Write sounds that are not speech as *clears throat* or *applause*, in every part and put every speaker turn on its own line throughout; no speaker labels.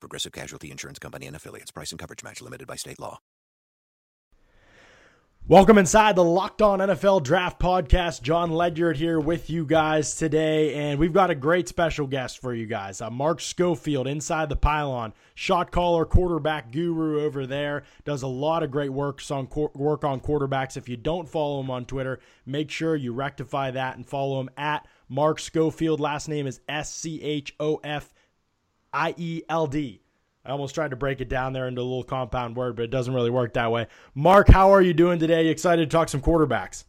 Progressive Casualty Insurance Company and affiliates. Price and coverage match limited by state law.
Welcome inside the Locked On NFL Draft Podcast. John Ledyard here with you guys today, and we've got a great special guest for you guys. Uh, Mark Schofield, inside the pylon, shot caller, quarterback guru over there, does a lot of great work on work on quarterbacks. If you don't follow him on Twitter, make sure you rectify that and follow him at Mark Schofield. Last name is S C H O F I E L D. I almost tried to break it down there into a little compound word, but it doesn't really work that way. Mark, how are you doing today? You excited to talk some quarterbacks?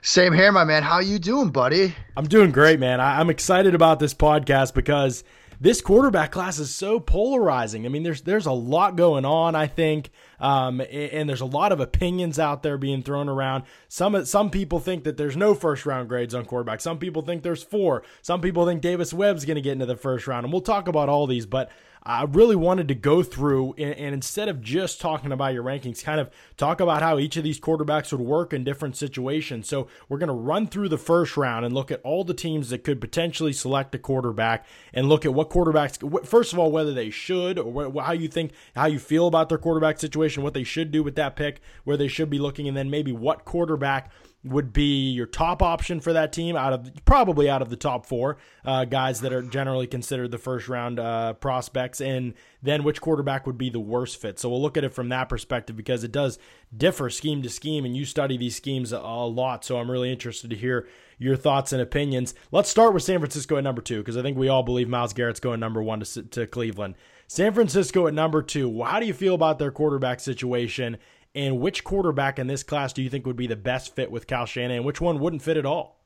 Same here, my man. How are you doing, buddy?
I'm doing great, man. I, am excited about this podcast because this quarterback class is so polarizing. I mean, there's there's a lot going on. I think, um, and there's a lot of opinions out there being thrown around. Some some people think that there's no first round grades on quarterback. Some people think there's four. Some people think Davis Webb's going to get into the first round, and we'll talk about all these. But I really wanted to go through and, instead of just talking about your rankings, kind of talk about how each of these quarterbacks would work in different situations. So we're going to run through the first round and look at all the teams that could potentially select a quarterback and look at what quarterbacks, first of all, whether they should or how you think, how you feel about their quarterback situation, what they should do with that pick, where they should be looking, and then maybe what quarterback would be your top option for that team out of probably out of the top four uh, guys that are generally considered the first round uh, prospects, and then which quarterback would be the worst fit. So we'll look at it from that perspective because it does differ scheme to scheme, and you study these schemes a, a lot. So I'm really interested to hear your thoughts and opinions. Let's start with San Francisco at number two because I think we all believe Myles Garrett's going number one to, to Cleveland. San Francisco at number two. How do you feel about their quarterback situation? And which quarterback in this class do you think would be the best fit with Kyle Shanahan? And which one wouldn't fit at all?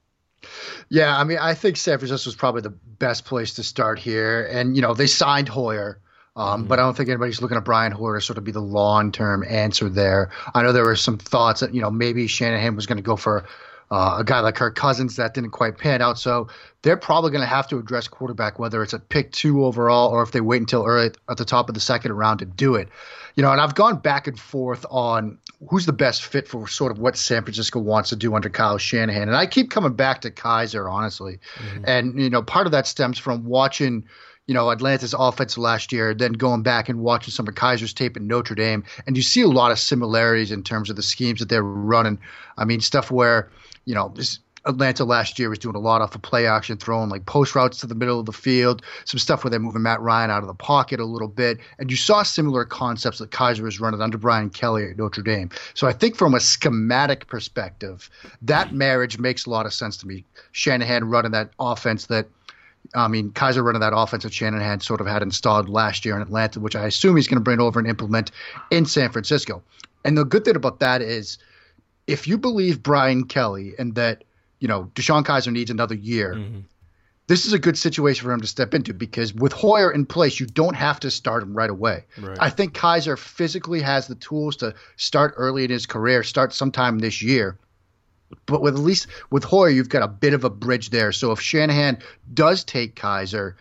Yeah, I mean, I think San Francisco is probably the best place to start here. And, you know, they signed Hoyer. Um, mm-hmm. But I don't think anybody's looking at Brian Hoyer to sort of be the long term answer there. I know there were some thoughts that, you know, maybe Shanahan was going to go for uh, a guy like Kirk Cousins that didn't quite pan out. So they're probably going to have to address quarterback, whether it's a pick two overall or if they wait until early at the top of the second round to do it. You know, and I've gone back and forth on who's the best fit for sort of what San Francisco wants to do under Kyle Shanahan. And I keep coming back to Kizer, honestly. Mm-hmm. And, you know, part of that stems from watching – you know, Atlanta's offense last year, then going back and watching some of Kizer's tape in Notre Dame, and you see a lot of similarities in terms of the schemes that they're running. I mean, stuff where you know, this Atlanta last year was doing a lot off of play action, throwing like post routes to the middle of the field, some stuff where they're moving Matt Ryan out of the pocket a little bit. And you saw similar concepts that Kizer was running under Brian Kelly at Notre Dame. So I think from a schematic perspective, that marriage makes a lot of sense to me. Shanahan running that offense that I mean, Kizer running that offense that Shanahan sort of had installed last year in Atlanta, which I assume he's going to bring over and implement in San Francisco. And the good thing about that is – if you believe Brian Kelly and that you know DeShone Kizer needs another year, mm-hmm. this is a good situation for him to step into because with Hoyer in place, you don't have to start him right away. Right. I think Kizer physically has the tools to start early in his career, start sometime this year. But with at least with Hoyer, you've got a bit of a bridge there. So if Shanahan does take Kizer,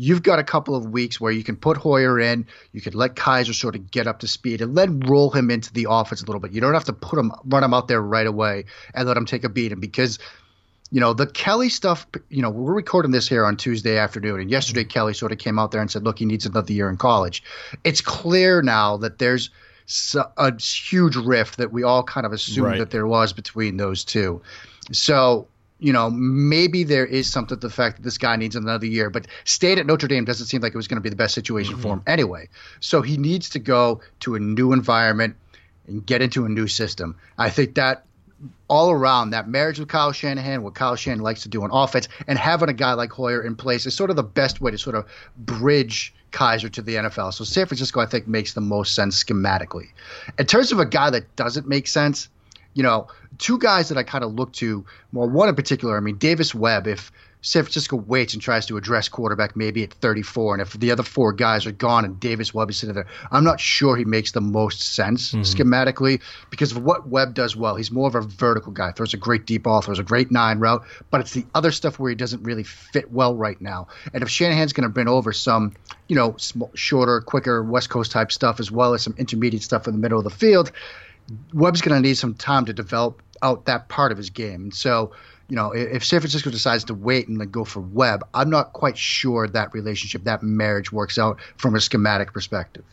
you've got a couple of weeks where you can put Hoyer in, you could let Kizer sort of get up to speed and then roll him into the offense a little bit. You don't have to put him run him out there right away and let him take a beating because you know the Kelly stuff. You know we're recording this here on Tuesday afternoon, and yesterday Kelly sort of came out there and said, "Look, he needs another year in college." It's clear now that there's a huge rift that we all kind of assumed right. that there was between those two. So you know, maybe there is something to the fact that this guy needs another year, but staying at Notre Dame doesn't seem like it was going to be the best situation mm-hmm. for him anyway. So he needs to go to a new environment and get into a new system. I think that all around that marriage with Kyle Shanahan, what Kyle Shanahan likes to do on offense, and having a guy like Hoyer in place is sort of the best way to sort of bridge Kizer to the NFL. So San Francisco, I think, makes the most sense schematically. In terms of a guy that doesn't make sense – you know, two guys that I kind of look to more. One in particular, I mean, Davis Webb. If San Francisco waits and tries to address quarterback maybe at 34, and if the other four guys are gone and Davis Webb is sitting there, I'm not sure he makes the most sense mm-hmm. schematically because of what Webb does well. He's more of a vertical guy, throws a great deep ball, throws a great nine route, but it's the other stuff where he doesn't really fit well right now. And if Shanahan's going to bring over some, you know, small, shorter, quicker West Coast type stuff as well as some intermediate stuff in the middle of the field, Webb's going to need some time to develop out that part of his game. And so you know, if San Francisco decides to wait and then go for Webb, I'm not quite sure that relationship, that marriage works out from a schematic perspective.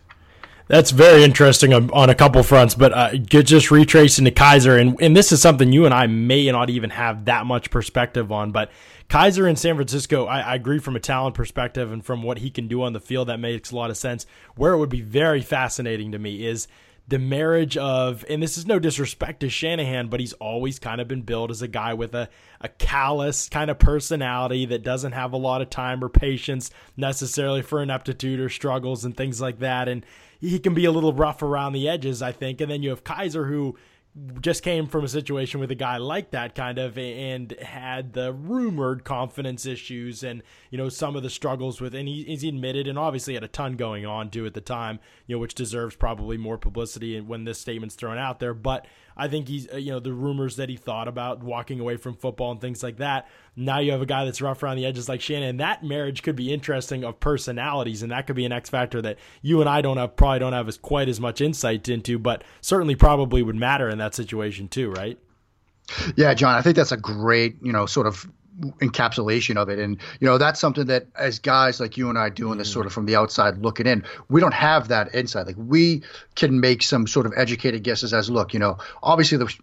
That's very interesting on, on a couple fronts, but uh, just retracing to Kizer, and, and this is something you and I may not even have that much perspective on, but Kizer in San Francisco, I, I, agree from a talent perspective and from what he can do on the field, that makes a lot of sense. Where it would be very fascinating to me is – the marriage of, and this is no disrespect to Shanahan, but he's always kind of been billed as a guy with a, a callous kind of personality that doesn't have a lot of time or patience necessarily for ineptitude or struggles and things like that. And he can be a little rough around the edges, I think. And then you have Kizer, who just came from a situation with a guy like that kind of and had the rumored confidence issues and you know some of the struggles with and he, admitted and obviously had a ton going on too at the time you know which deserves probably more publicity when this statement's thrown out there. But I think he's, uh, you know, the rumors that he thought about walking away from football and things like that. Now you have a guy that's rough around the edges like Shannon. And That marriage could be interesting of personalities, and that could be an X factor that you and I don't have, probably don't have as quite as much insight into, but certainly probably would matter in that situation too, right?
Yeah, John, I think that's a great, you know, sort of encapsulation of it. And, you know, that's something that as guys like you and I doing this sort of from the outside looking in, we don't have that insight. Like we can make some sort of educated guesses as look, you know, obviously the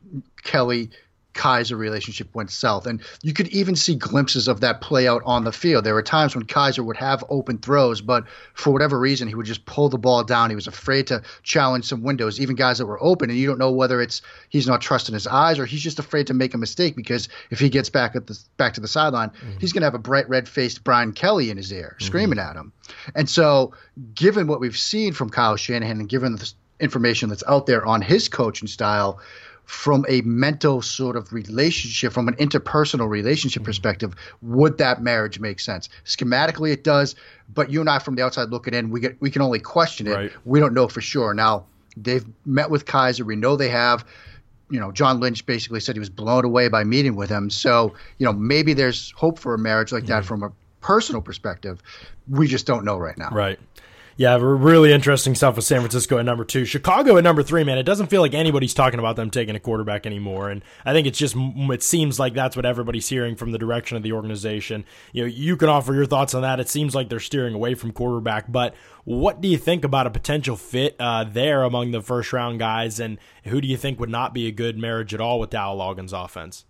Kelly Kizer relationship went south. And you could even see glimpses of that play out on the field. There were times when Kizer would have open throws, but for whatever reason, he would just pull the ball down. He was afraid to challenge some windows, even guys that were open. And you don't know whether it's he's not trusting his eyes or he's just afraid to make a mistake because if he gets back at the back to the sideline, mm-hmm. he's going to have a bright red faced Brian Kelly in his ear mm-hmm. screaming at him. And so, given what we've seen from Kyle Shanahan and given the information that's out there on his coaching style, from a mental sort of relationship, from an interpersonal relationship mm-hmm. perspective, would that marriage make sense? Schematically, it does, but you and I, from the outside looking in, we get we can only question it. Right. We don't know for sure. Now they've met with Kizer. We know they have. You know, John Lynch basically said he was blown away by meeting with him. So, you know, maybe there's hope for a marriage like that mm-hmm. from a personal perspective. We just don't know right now.
Right. Yeah, really interesting stuff with San Francisco at number two. Chicago at number three, man. It doesn't feel like anybody's talking about them taking a quarterback anymore, and I think it's just it seems like that's what everybody's hearing from the direction of the organization. You know, you can offer your thoughts on that. It seems like they're steering away from quarterback, but what do you think about a potential fit uh, there among the first round guys, and who do you think would not be a good marriage at all with Loggains' offense?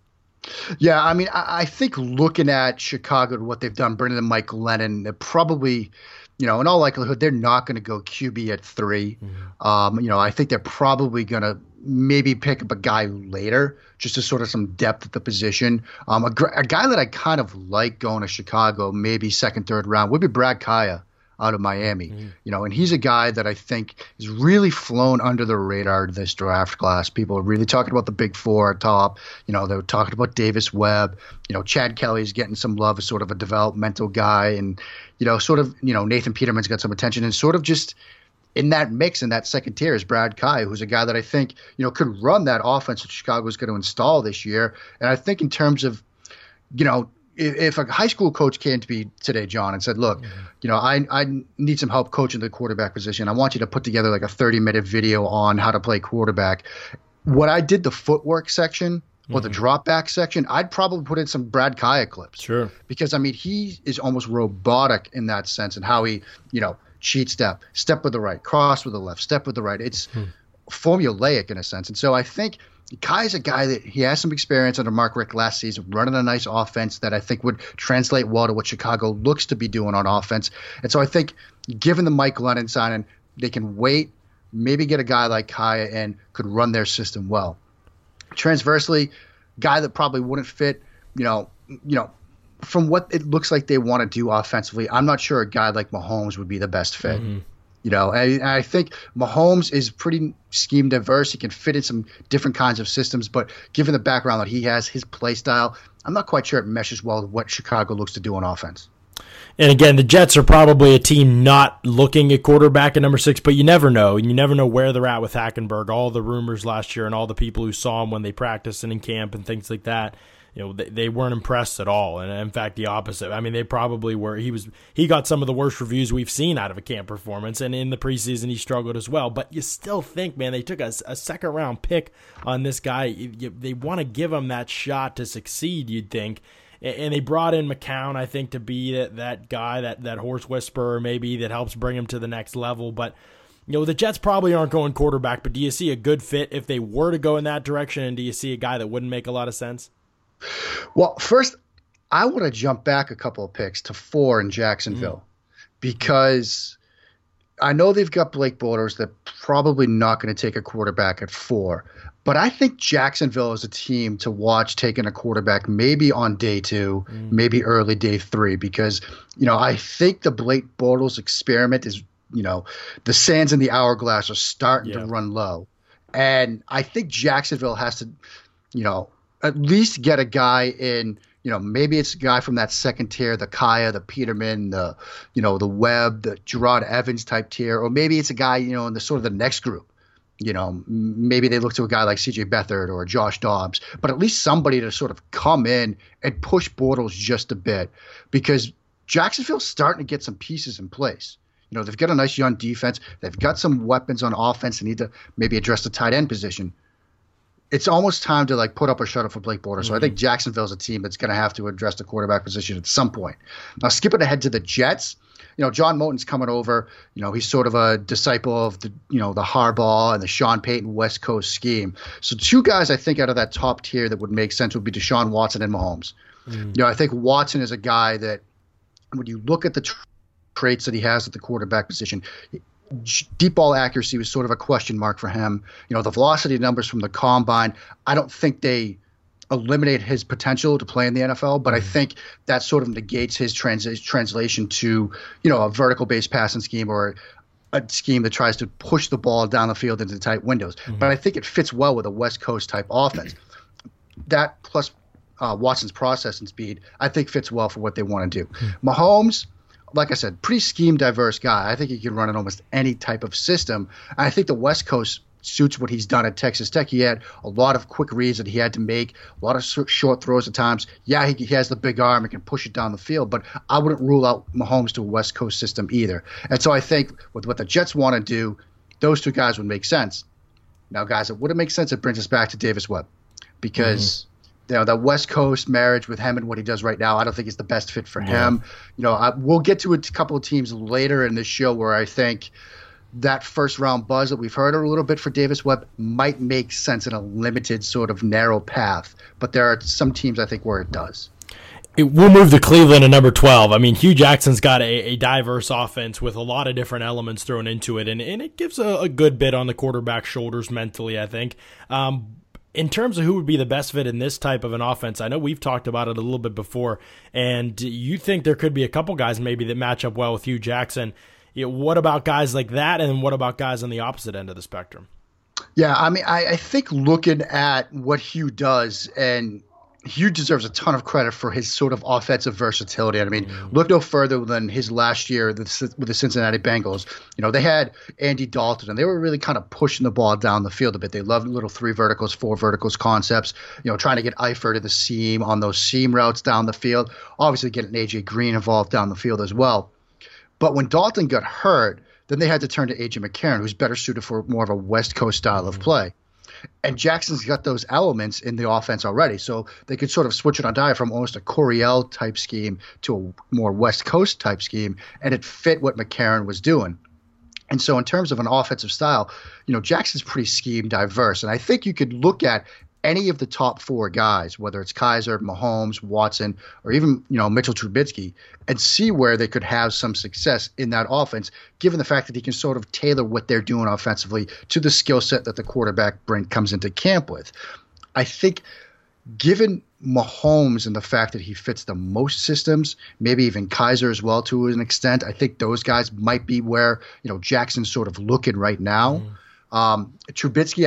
Yeah, I mean, I, think looking at Chicago and what they've done, bringing in Mike Glennon, probably you know, in all likelihood, they're not going to go QB at 3 mm-hmm. um, you know, I think they're probably going to maybe pick up a guy later just to sort of some depth at the position. Um, a, a, guy that I kind of like going to Chicago, maybe second, third round, would be Brad Kaaya out of Miami. Mm-hmm. You know, and he's a guy that I think is really flown under the radar this draft class. People are really talking about the big four at top. You know, they're talking about Davis Webb. You know, Chad Kelly's getting some love as sort of a developmental guy, and you know, sort of you know Nathan Peterman's got some attention, and sort of just in that mix in that second tier is Brad Kaaya, who's a guy that I think you know could run that offense that Chicago's going to install this year. And I think in terms of you know if, a high school coach came to me today, John, and said, "Look, mm-hmm. you know, I I need some help coaching the quarterback position. I want you to put together like a 30 minute video on how to play quarterback." What I did the footwork section or the mm-hmm. drop back section, I'd probably put in some Brad Kaaya clips.
Sure.
Because I mean, he is almost robotic in that sense and how he, you know, cheat step, step with the right, cross with the left, step with the right. It's hmm. formulaic in a sense. And so I think Kaaya's a guy that he has some experience under Mark Richt last season, running a nice offense that I think would translate well to what Chicago looks to be doing on offense. And so I think, given the Mike Glennon signing, they can wait, maybe get a guy like Kaaya and could run their system well. Transversely, guy that probably wouldn't fit, you know, you know, from what it looks like they want to do offensively, I'm not sure a guy like Mahomes would be the best fit. Mm-hmm. You know, and I think Mahomes is pretty scheme diverse. He can fit in some different kinds of systems, but given the background that he has, his play style, I'm not quite sure it meshes well with what Chicago looks to do on offense.
And again, the Jets are probably a team not looking at quarterback at number six, but you never know. And you never know where they're at with Hackenberg. All the rumors last year and all the people who saw him when they practiced and in camp and things like that you know they, they weren't impressed at all. And in fact the opposite. I mean they probably were. He was he got some of the worst reviews we've seen out of a camp performance. And in the preseason he struggled as well. But you still think man they took a, a second round pick on this guy. You, you, they want to give him that shot to succeed you'd think. And they brought in McCown, I think, to be that, that guy, that, that horse whisperer, maybe that helps bring him to the next level. But you know, the Jets probably aren't going quarterback, but do you see a good fit if they were to go in that direction? And do you see a guy that wouldn't make a lot of sense?
Well, first, I want to jump back a couple of picks to four in Jacksonville mm. because I know they've got Blake Bortles. They're probably not going to take a quarterback at four. But I think Jacksonville is a team to watch taking a quarterback maybe on day two, mm. maybe early day three, because, you know, I think the Blake Bortles experiment is, you know, the sands in the hourglass are starting yeah. to run low. And I think Jacksonville has to, you know, at least get a guy in you know, maybe it's a guy from that second tier, the Kaaya, the Peterman, the, you know, the Webb, the Jerod Evans type tier, or maybe it's a guy, you know, in the sort of the next group. You know, maybe they look to a guy like CJ Beathard or Josh Dobbs, but at least somebody to sort of come in and push Bortles just a bit because Jacksonville's starting to get some pieces in place. You know, they've got a nice young defense. They've got some weapons on offense. They need to maybe address the tight end position it's almost time to like put up a shutter for Blake Bortles. Mm-hmm. So I think mm-hmm. Jacksonville's a team that's going to have to address the quarterback position at some point. Now, skipping ahead to the Jets, you know, John Morton's coming over. You know, he's sort of a disciple of the, you know, the Harbaugh and the Sean Payton West Coast scheme. So two guys I think out of that top tier that would make sense would be Deshaun Watson and Mahomes. Mm-hmm. You know, I think Watson is a guy that when you look at the traits that he has at the quarterback position, deep ball accuracy was sort of a question mark for him. You know, the velocity numbers from the combine, I don't think they eliminate his potential to play in the NFL, but I mm-hmm. think that sort of negates his trans- translation to, you know, a vertical based passing scheme or a scheme that tries to push the ball down the field into tight windows. Mm-hmm. But I think it fits well with a West Coast type offense. *clears throat* That plus uh, Watson's processing speed, I think fits well for what they want to do. Mm-hmm. Mahomes, like I said, pretty scheme diverse guy. I think he can run in almost any type of system. I think the West Coast suits what he's done at Texas Tech. He had a lot of quick reads that he had to make, a lot of short throws at times. Yeah, he, he has the big arm and can push it down the field, but I wouldn't rule out Mahomes to a West Coast system either. And so I think with what the Jets want to do, those two guys would make sense. Now, guys, it wouldn't make sense. It brings us back to Davis Webb because. Mm-hmm. You know that West Coast marriage with him and what he does right now, I don't think is the best fit for yeah. him. You know, I, we'll get to a couple of teams later in this show where I think that first round buzz that we've heard a little bit for Davis Webb might make sense in a limited sort of narrow path, but there are some teams I think where it does.
It, we'll move to Cleveland at number 12. I mean, Hue Jackson's got a, a, diverse offense with a lot of different elements thrown into it, and, and it gives a, a good bit on the quarterback shoulders mentally, I think. Um, in terms of who would be the best fit in this type of an offense, I know we've talked about it a little bit before, and you think there could be a couple guys maybe that match up well with Hue Jackson. You know, what about guys like that, and what about guys on the opposite end of the spectrum?
Yeah, I mean, I, I think looking at what Hue does, and Hue deserves a ton of credit for his sort of offensive versatility. I mean, mm-hmm. look no further than his last year with the Cincinnati Bengals. You know, they had Andy Dalton, and they were really kind of pushing the ball down the field a bit. They loved little three verticals, four verticals concepts. You know, trying to get Eifert to the seam on those seam routes down the field. Obviously, getting AJ Green involved down the field as well. But when Dalton got hurt, then they had to turn to AJ McCarron, who's better suited for more of a West Coast style mm-hmm. of play. And Jackson's got those elements in the offense already. So they could sort of switch it on die from almost a Coryell type scheme to a more West Coast type scheme. And it fit what McCarron was doing. And so, in terms of an offensive style, you know, Jackson's pretty scheme diverse. And I think you could look at any of the top four guys, whether it's Kizer, Mahomes, Watson, or even you know Mitchell Trubisky, and see where they could have some success in that offense, given the fact that he can sort of tailor what they're doing offensively to the skill set that the quarterback bring comes into camp with. I think given Mahomes and the fact that he fits the most systems, maybe even Kizer as well to an extent, I think those guys might be where you know Jackson's sort of looking right now. Mm. Um,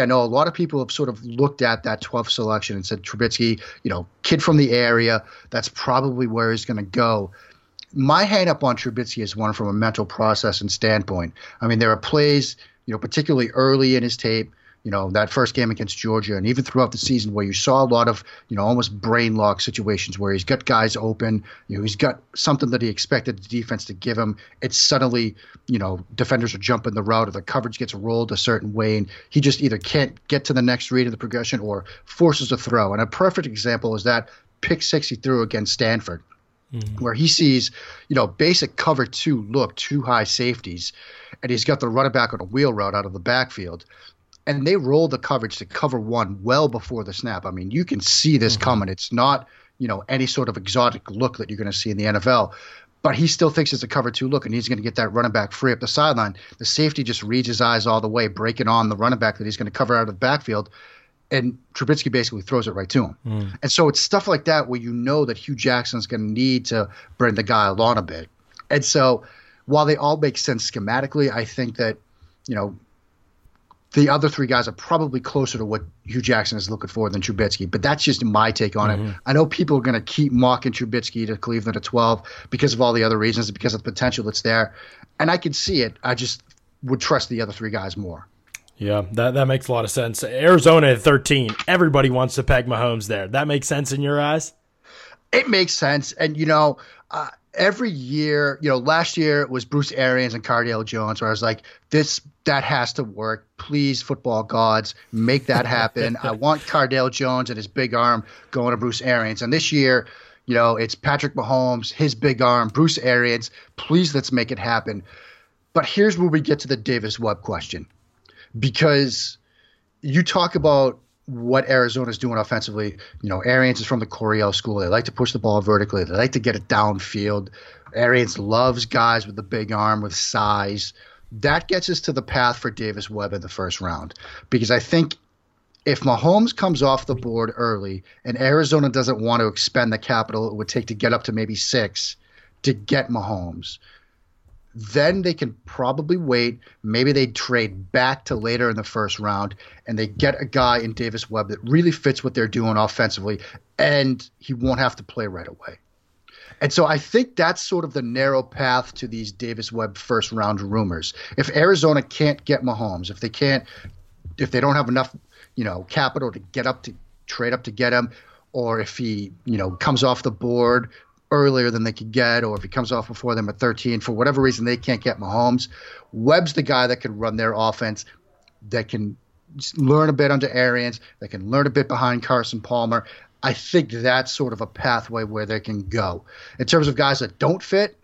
I know a lot of people have sort of looked at that 12th selection and said Trubisky, you know, kid from the area, that's probably where he's going to go. My hang up on Trubisky is one from a mental process and standpoint. I mean, there are plays, you know, particularly early in his tape you know, that first game against Georgia and even throughout the season where you saw a lot of, you know, almost brain lock situations where he's got guys open, you know, he's got something that he expected the defense to give him. It's suddenly, you know, defenders are jumping the route or the coverage gets rolled a certain way and he just either can't get to the next read of the progression or forces a throw. And a perfect example is that pick six he threw against Stanford. Mm-hmm. Where he sees, you know, basic cover two look, two high safeties, and he's got the running back on a wheel route out of the backfield and they roll the coverage to cover one well before the snap. I mean, you can see this mm-hmm. coming. It's not, you know, any sort of exotic look that you're going to see in the NFL. But he still thinks it's a cover two look, and he's going to get that running back free up the sideline. The safety just reads his eyes all the way, breaking on the running back that he's going to cover out of the backfield. And Trubisky basically throws it right to him. Mm. And so it's stuff like that where you know that Hue Jackson's going to need to bring the guy along a bit. And so while they all make sense schematically, I think that, you know, the other three guys are probably closer to what Hue Jackson is looking for than Trubisky. But that's just my take on mm-hmm. it. I know people are going to keep mocking Trubisky to Cleveland at 12 because of all the other reasons, because of the potential that's there. And I can see it. I just would trust the other three guys more.
Yeah, that, that makes a lot of sense. Arizona at 13. Everybody wants to peg Mahomes there. That makes sense in your eyes?
It makes sense. And, you know, uh, every year, you know, last year it was Bruce Arians and Cardale Jones, where I was like, this that has to work. Please, football gods, make that happen. I *laughs* want Cardale Jones and his big arm going to Bruce Arians. And this year, you know, it's Patrick Mahomes, his big arm, Bruce Arians. Please, let's make it happen. But here's where we get to the Davis Webb question, because you talk about what Arizona's doing offensively. You know, Arians is from the Coryell school. They like to push the ball vertically. They like to get it downfield. Arians loves guys with the big arm, with size. That gets us to the path for Davis Webb in the first round. Because I think if Mahomes comes off the board early and Arizona doesn't want to expend the capital it would take to get up to maybe six to get Mahomes – then they can probably wait. Maybe they trade back to later in the first round and they get a guy in Davis Webb that really fits what they're doing offensively, and he won't have to play right away. And so I think that's sort of the narrow path to these Davis Webb first round rumors. If Arizona can't get Mahomes, if they can't, if they don't have enough, you know, capital to get up to trade up to get him, or if he, you know, comes off the board earlier than they could get, or if he comes off before them at 13, for whatever reason they can't get Mahomes, Webb's the guy that can run their offense, that can learn a bit under Arians, that can learn a bit behind Carson Palmer. I think that's sort of a pathway where they can go. In terms of guys that don't fit,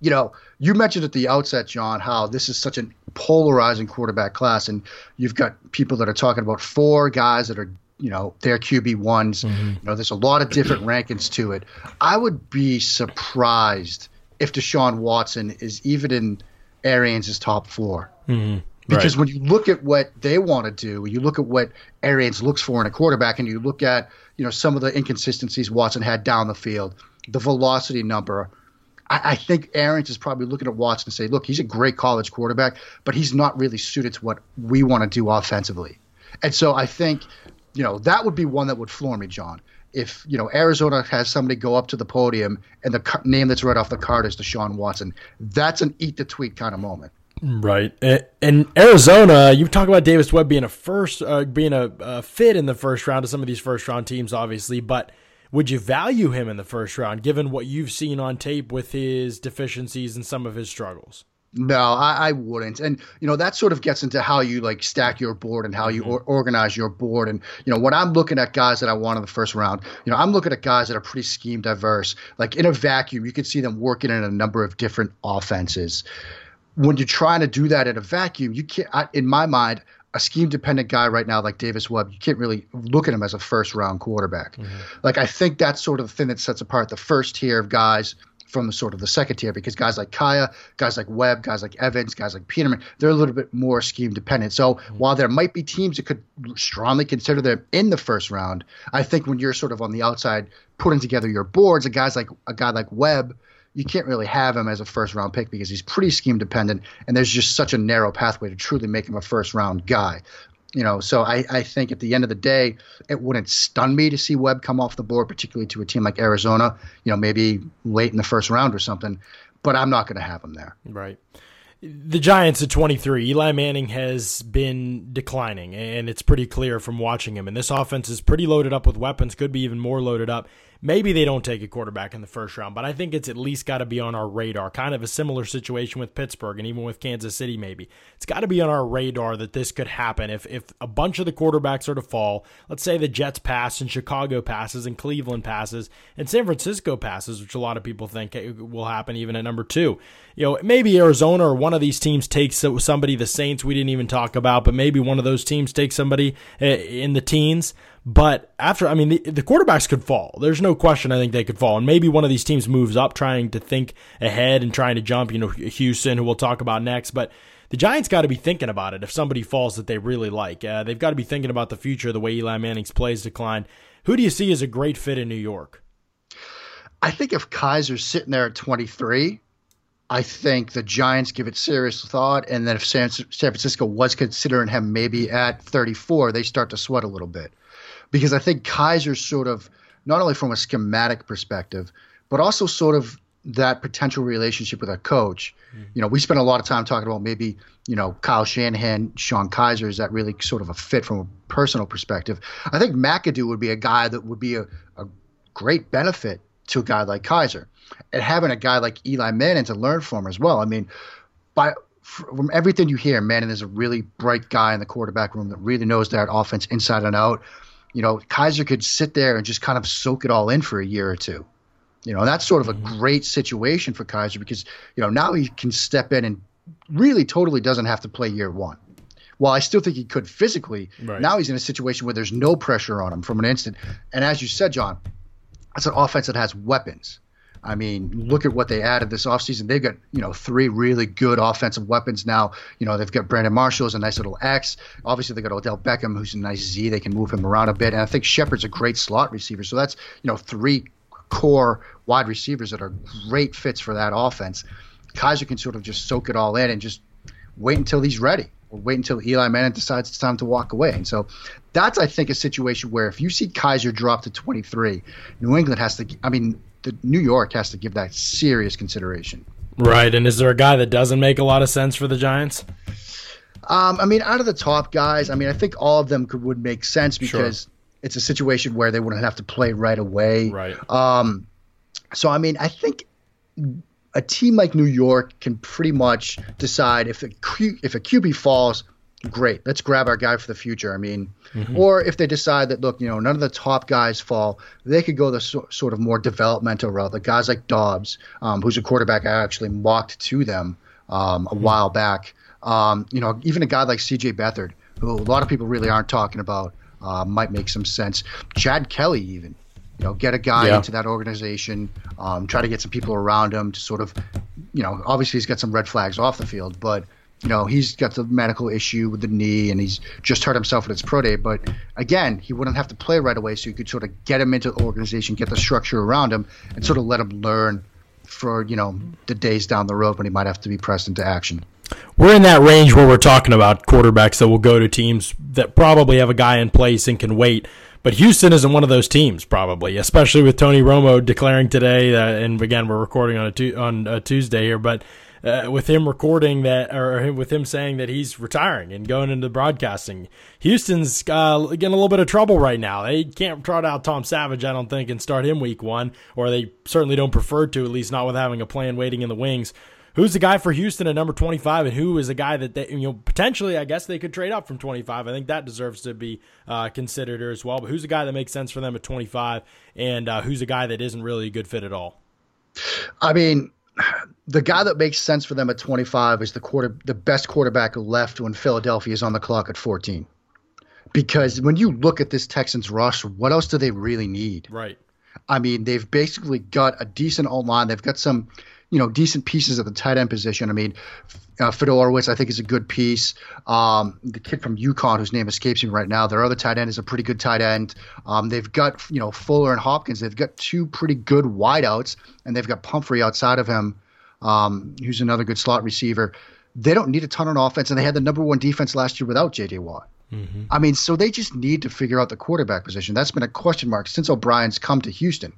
you know, you mentioned at the outset, John, how this is such a polarizing quarterback class, and you've got people that are talking about four guys that are you know their QB ones. Mm-hmm. You know, there's a lot of different *clears throat* rankings to it. I would be surprised if Deshaun Watson is even in Arians' top 4 mm-hmm. Because right. when you look at what they want to do, you look at what Arians looks for in a quarterback, and you look at you know some of the inconsistencies Watson had down the field, the velocity number. I, I think Arians is probably looking at Watson and say, look, he's a great college quarterback, but he's not really suited to what we want to do offensively. And so I think you know, that would be one that would floor me, John. If you know Arizona has somebody go up to the podium and the name that's right off the card is Deshaun Watson, that's an eat the tweet kind of moment.
Right. In Arizona, you talk about Davis Webb being a first, uh, being a, a, fit in the first round of some of these first round teams, obviously. But would you value him in the first round, given what you've seen on tape with his deficiencies and some of his struggles?
No, I, I, wouldn't. And you know that sort of gets into how you like stack your board and how you mm-hmm. or- organize your board. And you know when I'm looking at guys that I want in the first round, you know I'm looking at guys that are pretty scheme diverse. Like in a vacuum, you could see them working in a number of different offenses. When you're trying to do that in a vacuum, you can't. I, in my mind, a scheme dependent guy right now like Davis Webb, you can't really look at him as a first round quarterback. Mm-hmm. Like I think that's sort of the thing that sets apart the first tier of guys from the sort of the second tier because guys like Kaaya, guys like Webb, guys like Evans, guys like Peterman, they're a little bit more scheme dependent. So mm-hmm. while there might be teams that could strongly consider them in the first round, I think when you're sort of on the outside putting together your boards, a guys like a guy like Webb, you can't really have him as a first round pick because he's pretty scheme dependent and there's just such a narrow pathway to truly make him a first round guy. You know, so I, I think at the end of the day, it wouldn't stun me to see Webb come off the board, particularly to a team like Arizona, you know, maybe late in the first round or something. But I'm not going to have him there.
Right. The Giants at 23, Eli Manning has been declining, and it's pretty clear from watching him. And this offense is pretty loaded up with weapons, could be even more loaded up. Maybe they don't take a quarterback in the first round, but I think it's at least got to be on our radar. Kind of a similar situation with Pittsburgh and even with Kansas City, maybe. It's got to be on our radar that this could happen if, if a bunch of the quarterbacks are to fall. Let's say the Jets pass and Chicago passes and Cleveland passes and San Francisco passes, which a lot of people think will happen even at number two. You know, maybe Arizona or one of these teams takes somebody, the Saints we didn't even talk about, but maybe one of those teams takes somebody eh, in the teens. But after, I mean, the, the, quarterbacks could fall. There's no question. I think they could fall, and maybe one of these teams moves up, trying to think ahead and trying to jump. You know, Houston, who we'll talk about next, but. The Giants got to be thinking about it if somebody falls that they really like. Uh, they've got to be thinking about the future, the way Eli Manning's plays decline. Who do you see as a great fit in New York?
I think if Kizer's sitting there at 23, I think the Giants give it serious thought, and then if San, San Francisco was considering him maybe at 34, they start to sweat a little bit because I think Kizer's sort of not only from a schematic perspective, but also sort of that potential relationship with a coach. Mm-hmm. You know, we spent a lot of time talking about maybe, you know, Kyle Shanahan, Sean Kizer, is that really sort of a fit from a personal perspective? I think McAdoo would be a guy that would be a, a great benefit to a guy like Kizer. And having a guy like Eli Manning to learn from as well. I mean, by from everything you hear, Manning is a really bright guy in the quarterback room that really knows that offense inside and out you know, Kizer could sit there and just kind of soak it all in for a year or two. You know, that's sort of a mm-hmm. great situation for Kizer because, you know, now he can step in and really totally doesn't have to play year one. While I still think he could physically, right. now he's in a situation where there's no pressure on him from an instant. And as you said, John, it's an offense that has weapons. I mean, look at what they added this offseason. They've got, you know, three really good offensive weapons now. You know, they've got Brandon Marshall as a nice little X. Obviously, they've got Odell Beckham, who's a nice Z. They can move him around a bit. And I think Shepard's a great slot receiver. So that's, you know, three core wide receivers that are great fits for that offense. Kizer can sort of just soak it all in and just wait until he's ready or wait until Eli Manning decides it's time to walk away. And so that's, I think, a situation where if you see Kizer drop to 23, New England has to, I mean, the New York has to give that serious consideration.
Right, and is there a guy that doesn't make a lot of sense for the Giants?
Um, I mean, out of the top guys, I mean, I think all of them could, would make sense because sure. it's a situation where they wouldn't have to play right away.
Right.
Um, so I mean, I think a team like New York can pretty much decide if a Q, if a QB falls, great. Let's grab our guy for the future. I mean, mm-hmm. or if they decide that look, you know, none of the top guys fall, they could go the so, sort of more developmental route. The guys like Dobbs, um, who's a quarterback I actually mocked to them um, a mm-hmm. while back. Um, you know, even a guy like C.J. Beathard, who a lot of people really aren't talking about, uh, might make some sense. Chad Kelly, even. You know, get a guy yeah. into that organization, um, try to get some people around him to sort of, you know, obviously he's got some red flags off the field, but you know, he's got the medical issue with the knee and he's just hurt himself at his pro day. But again, he wouldn't have to play right away, so you could sort of get him into the organization, get the structure around him, and sort of let him learn for, you know, the days down the road when he might have to be pressed into action.
We're in that range where we're talking about quarterbacks that will go to teams that probably have a guy in place and can wait. But Houston isn't one of those teams, probably, especially with Tony Romo declaring today. And again, we're recording on a, tu- on a Tuesday here, but uh, with him recording that, or with him saying that he's retiring and going into broadcasting. Houston's uh, getting a little bit of trouble right now. They can't trot out Tom Savage, I don't think, and start him week one, or they certainly don't prefer to, at least not with having a plan waiting in the wings. Who's the guy for Houston at number 25, and who is a guy that they, you know, potentially, I guess they could trade up from 25. I think that deserves to be uh, considered as well. But who's the guy that makes sense for them at 25, and uh, who's a guy that isn't really a good fit at all?
I mean, the guy that makes sense for them at 25 is the quarter, the best quarterback left when Philadelphia is on the clock at 14. Because when you look at this Texans roster, what else do they really need?
Right.
I mean, they've basically got a decent O line. They've got some, you know, decent pieces at the tight end position. I mean, uh, Fiedorowicz, I think, is a good piece. Um, the kid from UConn, whose name escapes me right now, their other tight end is a pretty good tight end. Um, they've got, you know, Fuller and Hopkins. They've got two pretty good wideouts, and they've got Pumphrey outside of him, um, who's another good slot receiver. They don't need a ton on offense, and they had the number one defense last year without J.J. Watt. Mm-hmm. I mean, so they just need to figure out the quarterback position. That's been a question mark since O'Brien's come to Houston.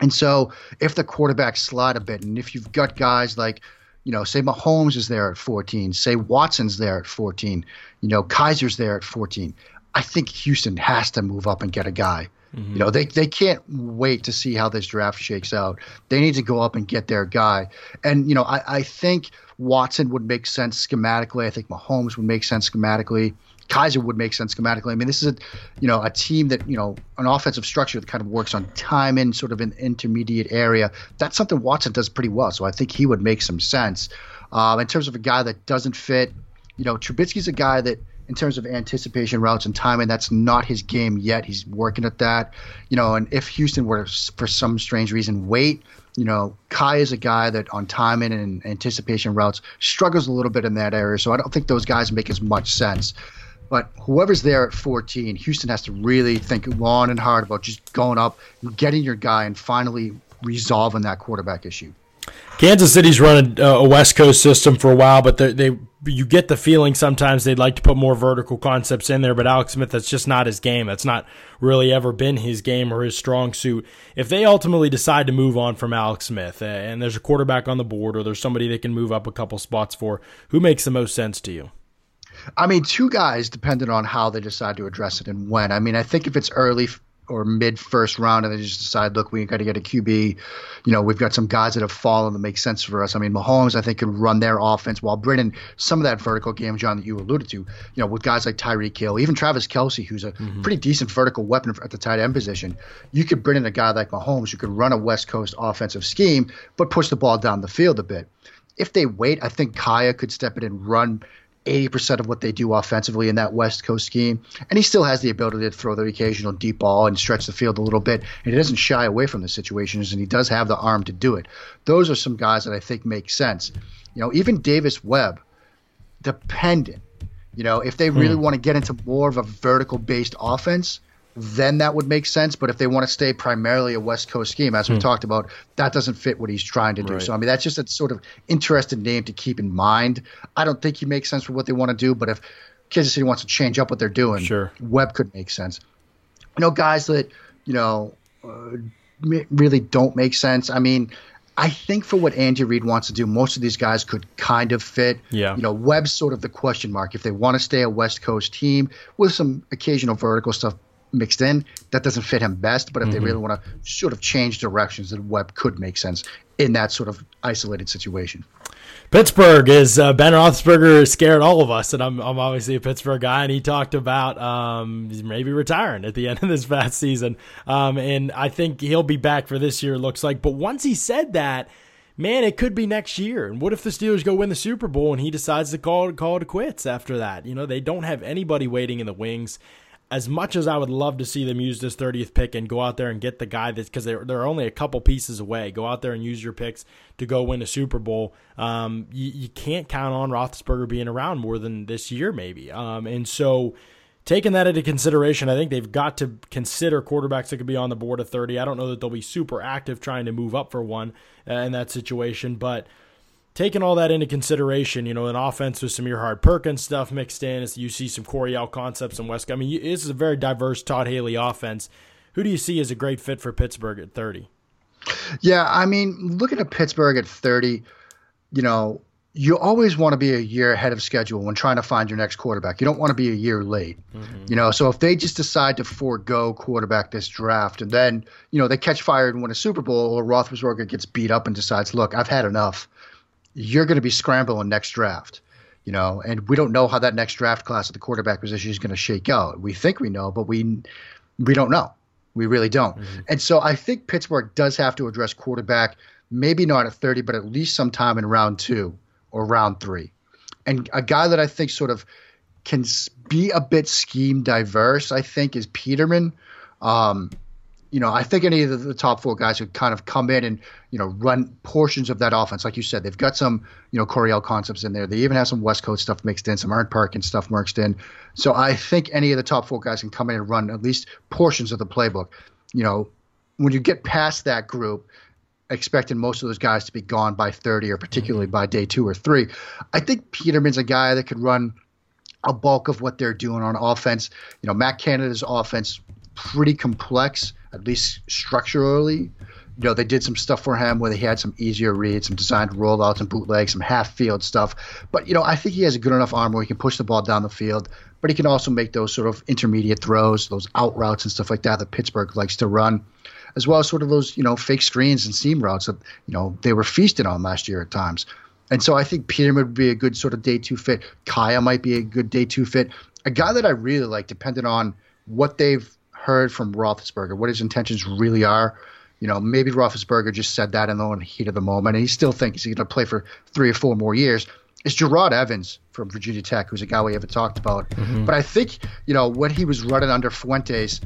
And so if the quarterback slide a bit, and if you've got guys like, you know, say Mahomes is there at 14, say Watson's there at 14, you know, Kizer's there at 14, I think Houston has to move up and get a guy. Mm-hmm. You know, they, they can't wait to see how this draft shakes out. They need to go up and get their guy. And, you know, I, I think Watson would make sense schematically. I think Mahomes would make sense schematically. Kizer would make sense schematically. I mean, this is a, you know, a team that you know an offensive structure that kind of works on time in sort of an intermediate area. That's something Watson does pretty well. So I think he would make some sense. Um, in terms of a guy that doesn't fit, you know, Trubisky's a guy that in terms of anticipation routes and timing, that's not his game yet. He's working at that. You know, and if Houston were for some strange reason wait, you know, Kai is a guy that on timing and anticipation routes struggles a little bit in that area. So I don't think those guys make as much sense. But whoever's there at 14, Houston has to really think long and hard about just going up, getting your guy, and finally resolving that quarterback issue.
Kansas City's run a, a West Coast system for a while, but they, they you get the feeling sometimes they'd like to put more vertical concepts in there. But Alex Smith, that's just not his game. That's not really ever been his game or his strong suit. If they ultimately decide to move on from Alex Smith, and there's a quarterback on the board, or there's somebody they can move up a couple spots for, who makes the most sense to you?
I mean, two guys, depending on how they decide to address it and when. I mean, I think if it's early or mid first round and they just decide, look, we got to get a QB, you know, we've got some guys that have fallen that make sense for us. I mean, Mahomes, I think, can run their offense while Brennan, some of that vertical game, John, that you alluded to, you know, with guys like Tyreek Hill, even Travis Kelce, who's a mm-hmm. pretty decent vertical weapon at the tight end position. You could bring in a guy like Mahomes who could run a West Coast offensive scheme, but push the ball down the field a bit. If they wait, I think Kaaya could step in and run 80% of what they do offensively in that West Coast scheme. And he still has the ability to throw the occasional deep ball and stretch the field a little bit. And he doesn't shy away from the situations, and he does have the arm to do it. Those are some guys that I think make sense. You know, even Davis Webb, dependent. You know, if they really hmm. want to get into more of a vertical based offense, then that would make sense. But if they want to stay primarily a West Coast scheme, as we hmm. talked about, that doesn't fit what he's trying to do. Right. So, I mean, that's just a sort of interesting name to keep in mind. I don't think he makes sense for what they want to do, but if Kansas City wants to change up what they're doing,
sure.
Webb could make sense. You know, guys that, you know, uh, really don't make sense. I mean, I think for what Andy Reid wants to do, most of these guys could kind of fit.
Yeah.
You know, Webb's sort of the question mark. If they want to stay a West Coast team with some occasional vertical stuff mixed in. That doesn't fit him best. But if mm-hmm. they really want to sort of change directions, then Webb could make sense in that sort of isolated situation.
Pittsburgh is uh, Ben Roethlisberger scared all of us, and I'm, I'm obviously a Pittsburgh guy, and he talked about um, maybe retiring at the end of this *laughs* past season, um, and I think he'll be back for this year. Looks like, but once he said that, man, it could be next year. And what if the Steelers go win the Super Bowl and he decides to call call it quits after that? You know, they don't have anybody waiting in the wings as much as I would love to see them use this 30th pick and go out there and get the guy that's because they're, they're only a couple pieces away, go out there and use your picks to go win a Super Bowl. Um, you, you, can't count on Roethlisberger being around more than this year, maybe. Um, and so, taking that into consideration, I think they've got to consider quarterbacks that could be on the board at 30. I don't know that they'll be super active trying to move up for one uh, in that situation, but taking all that into consideration, you know, an offense with some Erhardt Perkins stuff mixed in, as you see some Corey Coryell concepts in West. I mean, this is a very diverse Todd Haley offense. Who do you see as a great fit for Pittsburgh at 30?
Yeah, I mean, looking at Pittsburgh at 30, you know, you always want to be a year ahead of schedule when trying to find your next quarterback. You don't want to be a year late. Mm-hmm. You know, so if they just decide to forego quarterback this draft and then, you know, they catch fire and win a Super Bowl or Roethlisberger gets beat up and decides, look, I've had enough you're going to be scrambling next draft. You know, and we don't know how that next draft class at the quarterback position is going to shake out. We think we know, but we we don't know. We really don't. Mm-hmm. And so I think Pittsburgh does have to address quarterback, maybe not at 30, but at least sometime in round two or round three. And a guy that I think sort of can be a bit scheme diverse, I think, is Peterman. Um, you know, I think any of the, top four guys could kind of come in and, you know, run portions of that offense. Like you said, they've got some, you know, Coryell concepts in there. They even have some West Coast stuff mixed in, some Aaron and stuff mixed in. So I think any of the top four guys can come in and run at least portions of the playbook. You know, when you get past that group, expecting most of those guys to be gone by 30 or particularly by day two or three, I think Peterman's a guy that could run a bulk of what they're doing on offense. You know, Matt Canada's offense pretty complex at least structurally. You know, they did some stuff for him where he had some easier reads, some designed rollouts and bootlegs, some half field stuff. But, you know, I think he has a good enough arm where he can push the ball down the field, but he can also make those sort of intermediate throws, those out routes and stuff like that that Pittsburgh likes to run, as well as sort of those, you know, fake screens and seam routes that, you know, they were feasted on last year at times. And so I think Peterman would be a good sort of day two fit. Kaya might be a good day two fit. A guy that I really like, depending on what they've heard from Roethlisberger, what his intentions really are. You know, maybe Roethlisberger just said that in the heat of the moment, and he still thinks he's going to play for three or four more years. It's Jerod Evans from Virginia Tech, who's a guy we haven't talked about. Mm-hmm. But I think, you know, what he was running under Fuentes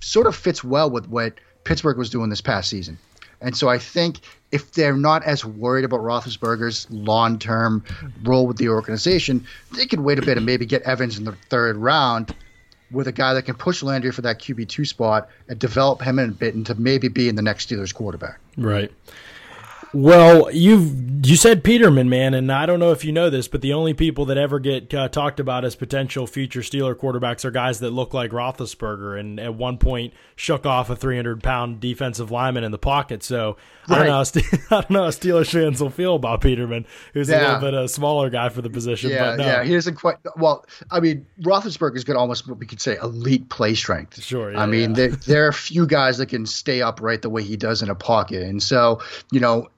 sort of fits well with what Pittsburgh was doing this past season. And so I think if they're not as worried about Roethlisberger's long term role with the organization, they could wait a bit and maybe get Evans in the third round with a guy that can push Landry for that QB two spot and develop him in a bit into maybe being the next Steelers quarterback.
Right. Well, you've you said Peterman, man, and I don't know if you know this, but the only people that ever get uh, talked about as potential future Steeler quarterbacks are guys that look like Roethlisberger, and at one point shook off a 300 pound defensive lineman in the pocket. So right. I don't know, how, *laughs* I don't know how Steelers fans will feel about Peterman, who's yeah. a little bit a smaller guy for the position.
Yeah,
but no.
yeah, he doesn't quite. Well, I mean, Roethlisberger's got almost what we could say elite play strength.
Sure. Yeah,
I mean,
yeah.
there, there are a few guys that can stay upright the way he does in a pocket, and so you know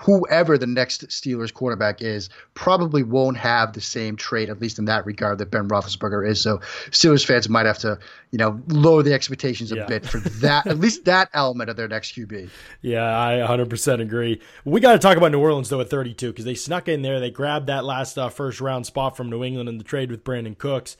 whoever the next Steelers quarterback is probably won't have the same trait, at least in that regard, that Ben Roethlisberger is. So Steelers fans might have to, you know, lower the expectations a yeah. bit for that, at least that element of their next QB. *laughs*
Yeah, I 100% agree. We got to talk about New Orleans though at 32 because they snuck in there, they grabbed that last uh, first round spot from New England in the trade with Brandin Cooks.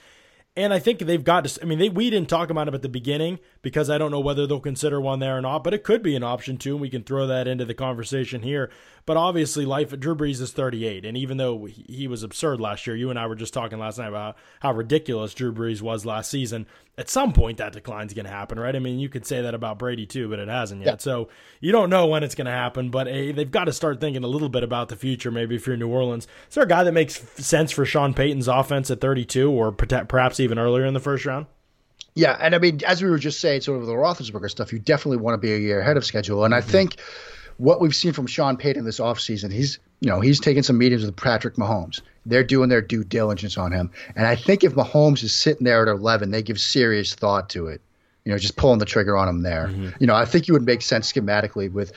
And I think they've got to. I mean, they, we didn't talk about it at the beginning because I don't know whether they'll consider one there or not, but it could be an option too, and we can throw that into the conversation here. But obviously, life at Drew Brees is 38, and even though he was absurd last year, you and I were just talking last night about how ridiculous Drew Brees was last season. At some point, that decline's going to happen, right? I mean, you could say that about Brady too, but it hasn't yet. Yeah. So you don't know when it's going to happen, but hey, they've got to start thinking a little bit about the future. Maybe if you're New Orleans, is there a guy that makes sense for Sean Payton's offense at 32, or perhaps even earlier in the first round?
Yeah, and I mean, as we were just saying, sort of the Roethlisberger stuff, you definitely want to be a year ahead of schedule, and I mm-hmm. think what we've seen from Sean Payton this offseason, he's you know he's taking some meetings with Patrick Mahomes. They're doing their due diligence on him, and I think if Mahomes is sitting there at 11, they give serious thought to it. You know, just pulling the trigger on him there. Mm-hmm. You know, I think it would make sense schematically with,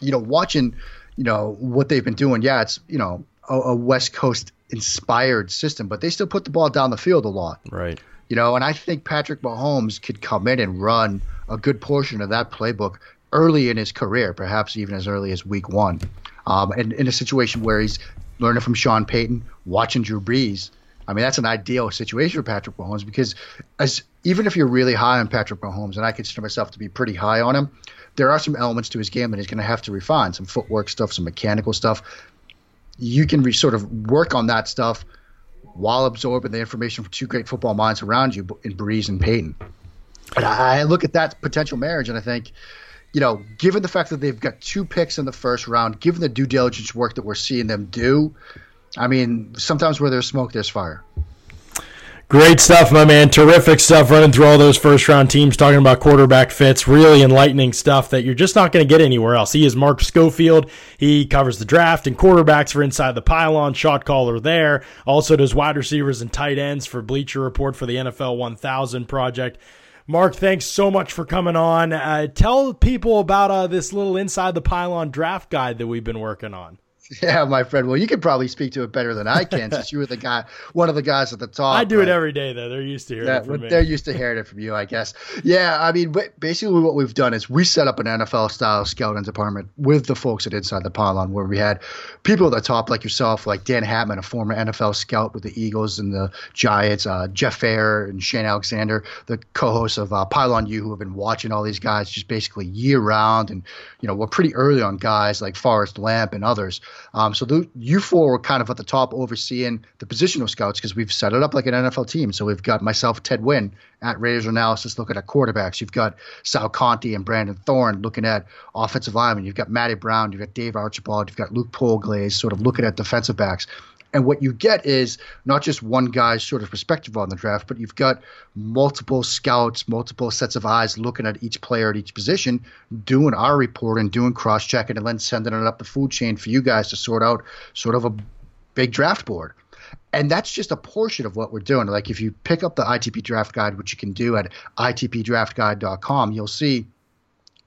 you know, watching, you know, what they've been doing. Yeah, it's you know a, a West Coast inspired system, but they still put the ball down the field a lot.
Right.
You know, and I think Patrick Mahomes could come in and run a good portion of that playbook early in his career, perhaps even as early as week one. Um, and in a situation where he's learning from Sean Payton, watching Drew Brees. I mean, that's an ideal situation for Patrick Mahomes because as even if you're really high on Patrick Mahomes, and I consider myself to be pretty high on him, there are some elements to his game that he's going to have to refine, some footwork stuff, some mechanical stuff. You can re- sort of work on that stuff while absorbing the information from two great football minds around you in Brees and Payton. And I look at that potential marriage and I think – you know, given the fact that they've got two picks in the first round, given the due diligence work that we're seeing them do, I mean, sometimes where there's smoke, there's fire.
Great stuff, my man. Terrific stuff running through all those first round teams, talking about quarterback fits. Really enlightening stuff that you're just not going to get anywhere else. He is Mark Schofield. He covers the draft and quarterbacks for Inside the Pylon, shot caller there. Also does wide receivers and tight ends for Bleacher Report for the NFL 1000 project. Mark, thanks so much for coming on. Uh, tell people about uh, this little Inside the Pylon draft guide that we've been working on. *laughs*
Yeah, my friend. Well, you could probably speak to it better than I can, since you were the guy, *laughs* one of the guys at the top.
I do it every day, though. They're used to hearing yeah, it from me.
They're used to hearing it from you, I guess. Yeah, I mean, basically, what we've done is we set up an NFL style scouting department with the folks at Inside the Pylon, where we had people at the top like yourself, like Dan Hatman, a former NFL scout with the Eagles and the Giants, uh, Jeff Fair and Shane Alexander, the co-hosts of uh, Pylon U, who have been watching all these guys just basically year round, and you know, we're pretty early on guys like Forrest Lamp and others. Um, so the, you four were kind of at the top overseeing the positional scouts because we've set it up like an NFL team. So we've got myself, Ted Nguyen, at Raiders Analysis looking at quarterbacks. You've got Sal Conti and Brandon Thorn looking at offensive linemen. You've got Matty Brown. You've got Dave Archibald. You've got Luke Polglaze sort of looking at defensive backs. And what you get is not just one guy's sort of perspective on the draft, but you've got multiple scouts, multiple sets of eyes looking at each player at each position, doing our report and doing cross checking and then sending it up the food chain for you guys to sort out sort of a big draft board. And that's just a portion of what we're doing. Like if you pick up the ITP draft guide, which you can do at itpdraftguide.com, you'll see,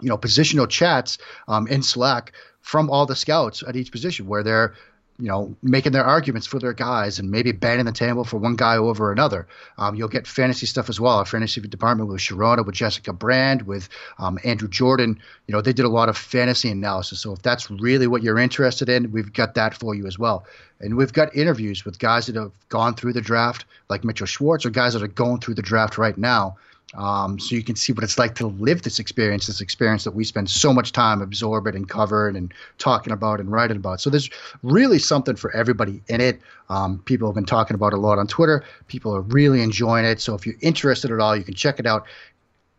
you know, positional chats um, in Slack from all the scouts at each position where they're you know, making their arguments for their guys and maybe banging the table for one guy over another. Um, you'll get fantasy stuff as well. Our fantasy department with Sharona, with Jessica Brand, with um, Andrew Jordan. You know, they did a lot of fantasy analysis. So if that's really what you're interested in, we've got that for you as well. And we've got interviews with guys that have gone through the draft, like Mitchell Schwartz, or guys that are going through the draft right now um, so you can see what it's like to live this experience, this experience that we spend so much time absorbing and covering and talking about and writing about. So there's really something for everybody in it. Um, people have been talking about it a lot on Twitter. People are really enjoying it. So if you're interested at all, you can check it out.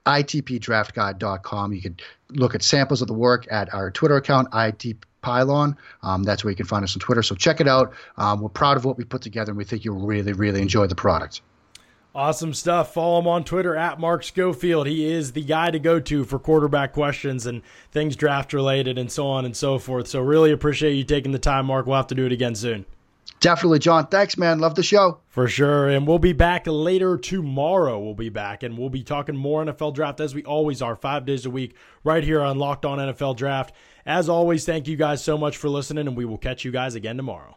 ITPDraftGuide.com. You can look at samples of the work at our Twitter account, ITP Pylon. Um, that's where you can find us on Twitter. So check it out. Um, we're proud of what we put together, and we think you'll really, really enjoy the product.
Awesome stuff. Follow him on Twitter at Mark Schofield. He is the guy to go to for quarterback questions and things draft related and so on and so forth. So, really appreciate you taking the time, Mark. We'll have to do it again soon.
Definitely, John. Thanks, man. Love the show.
For sure. And we'll be back later tomorrow. We'll be back and we'll be talking more NFL draft as we always are, five days a week, right here on Locked On NFL Draft. As always, thank you guys so much for listening, and we will catch you guys again tomorrow.